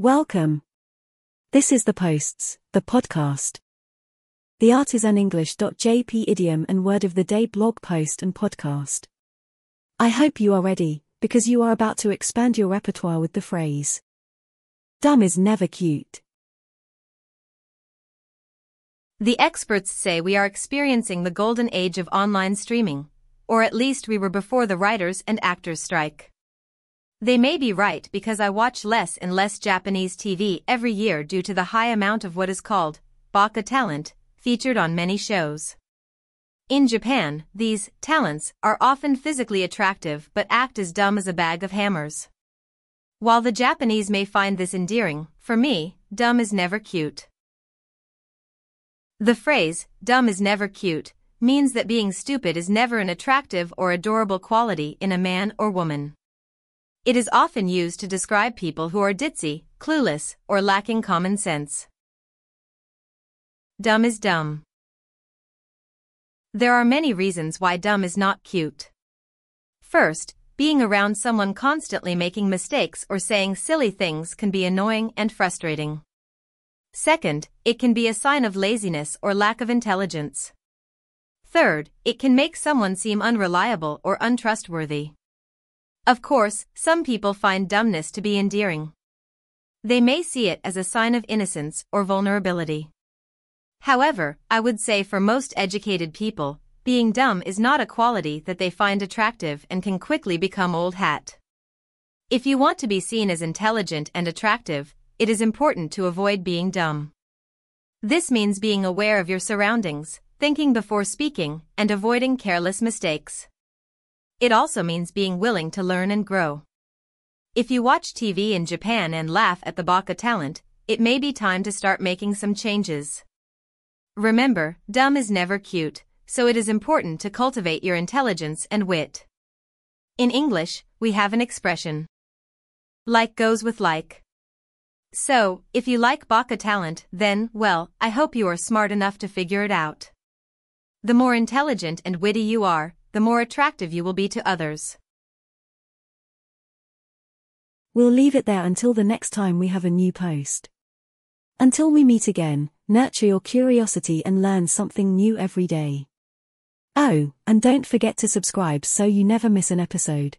Welcome. This is The Posts, the podcast. The artisanenglish.jp idiom and word of the day blog post and podcast. I hope you are ready, because you are about to expand your repertoire with the phrase. Dumb is never cute. The experts say we are experiencing the golden age of online streaming, or at least we were before the writers and actors strike. They may be right because I watch less and less Japanese TV every year due to the high amount of what is called baka talent featured on many shows. In Japan, these talents are often physically attractive but act as dumb as a bag of hammers. While the Japanese may find this endearing, for me, dumb is never cute. The phrase, dumb is never cute, means that being stupid is never an attractive or adorable quality in a man or woman. It is often used to describe people who are ditzy, clueless, or lacking common sense. Dumb is dumb. There are many reasons why dumb is not cute. First, being around someone constantly making mistakes or saying silly things can be annoying and frustrating. Second, it can be a sign of laziness or lack of intelligence. Third, it can make someone seem unreliable or untrustworthy. Of course, some people find dumbness to be endearing. They may see it as a sign of innocence or vulnerability. However, I would say for most educated people, being dumb is not a quality that they find attractive and can quickly become old hat. If you want to be seen as intelligent and attractive, it is important to avoid being dumb. This means being aware of your surroundings, thinking before speaking, and avoiding careless mistakes. It also means being willing to learn and grow. If you watch TV in Japan and laugh at the baka talent, it may be time to start making some changes. Remember, dumb is never cute, so it is important to cultivate your intelligence and wit. In English, we have an expression. Like goes with like. So, if you like baka talent, then, well, I hope you are smart enough to figure it out. The more intelligent and witty you are, the more attractive you will be to others. We'll leave it there until the next time we have a new post. Until we meet again, nurture your curiosity and learn something new every day. Oh, and don't forget to subscribe so you never miss an episode.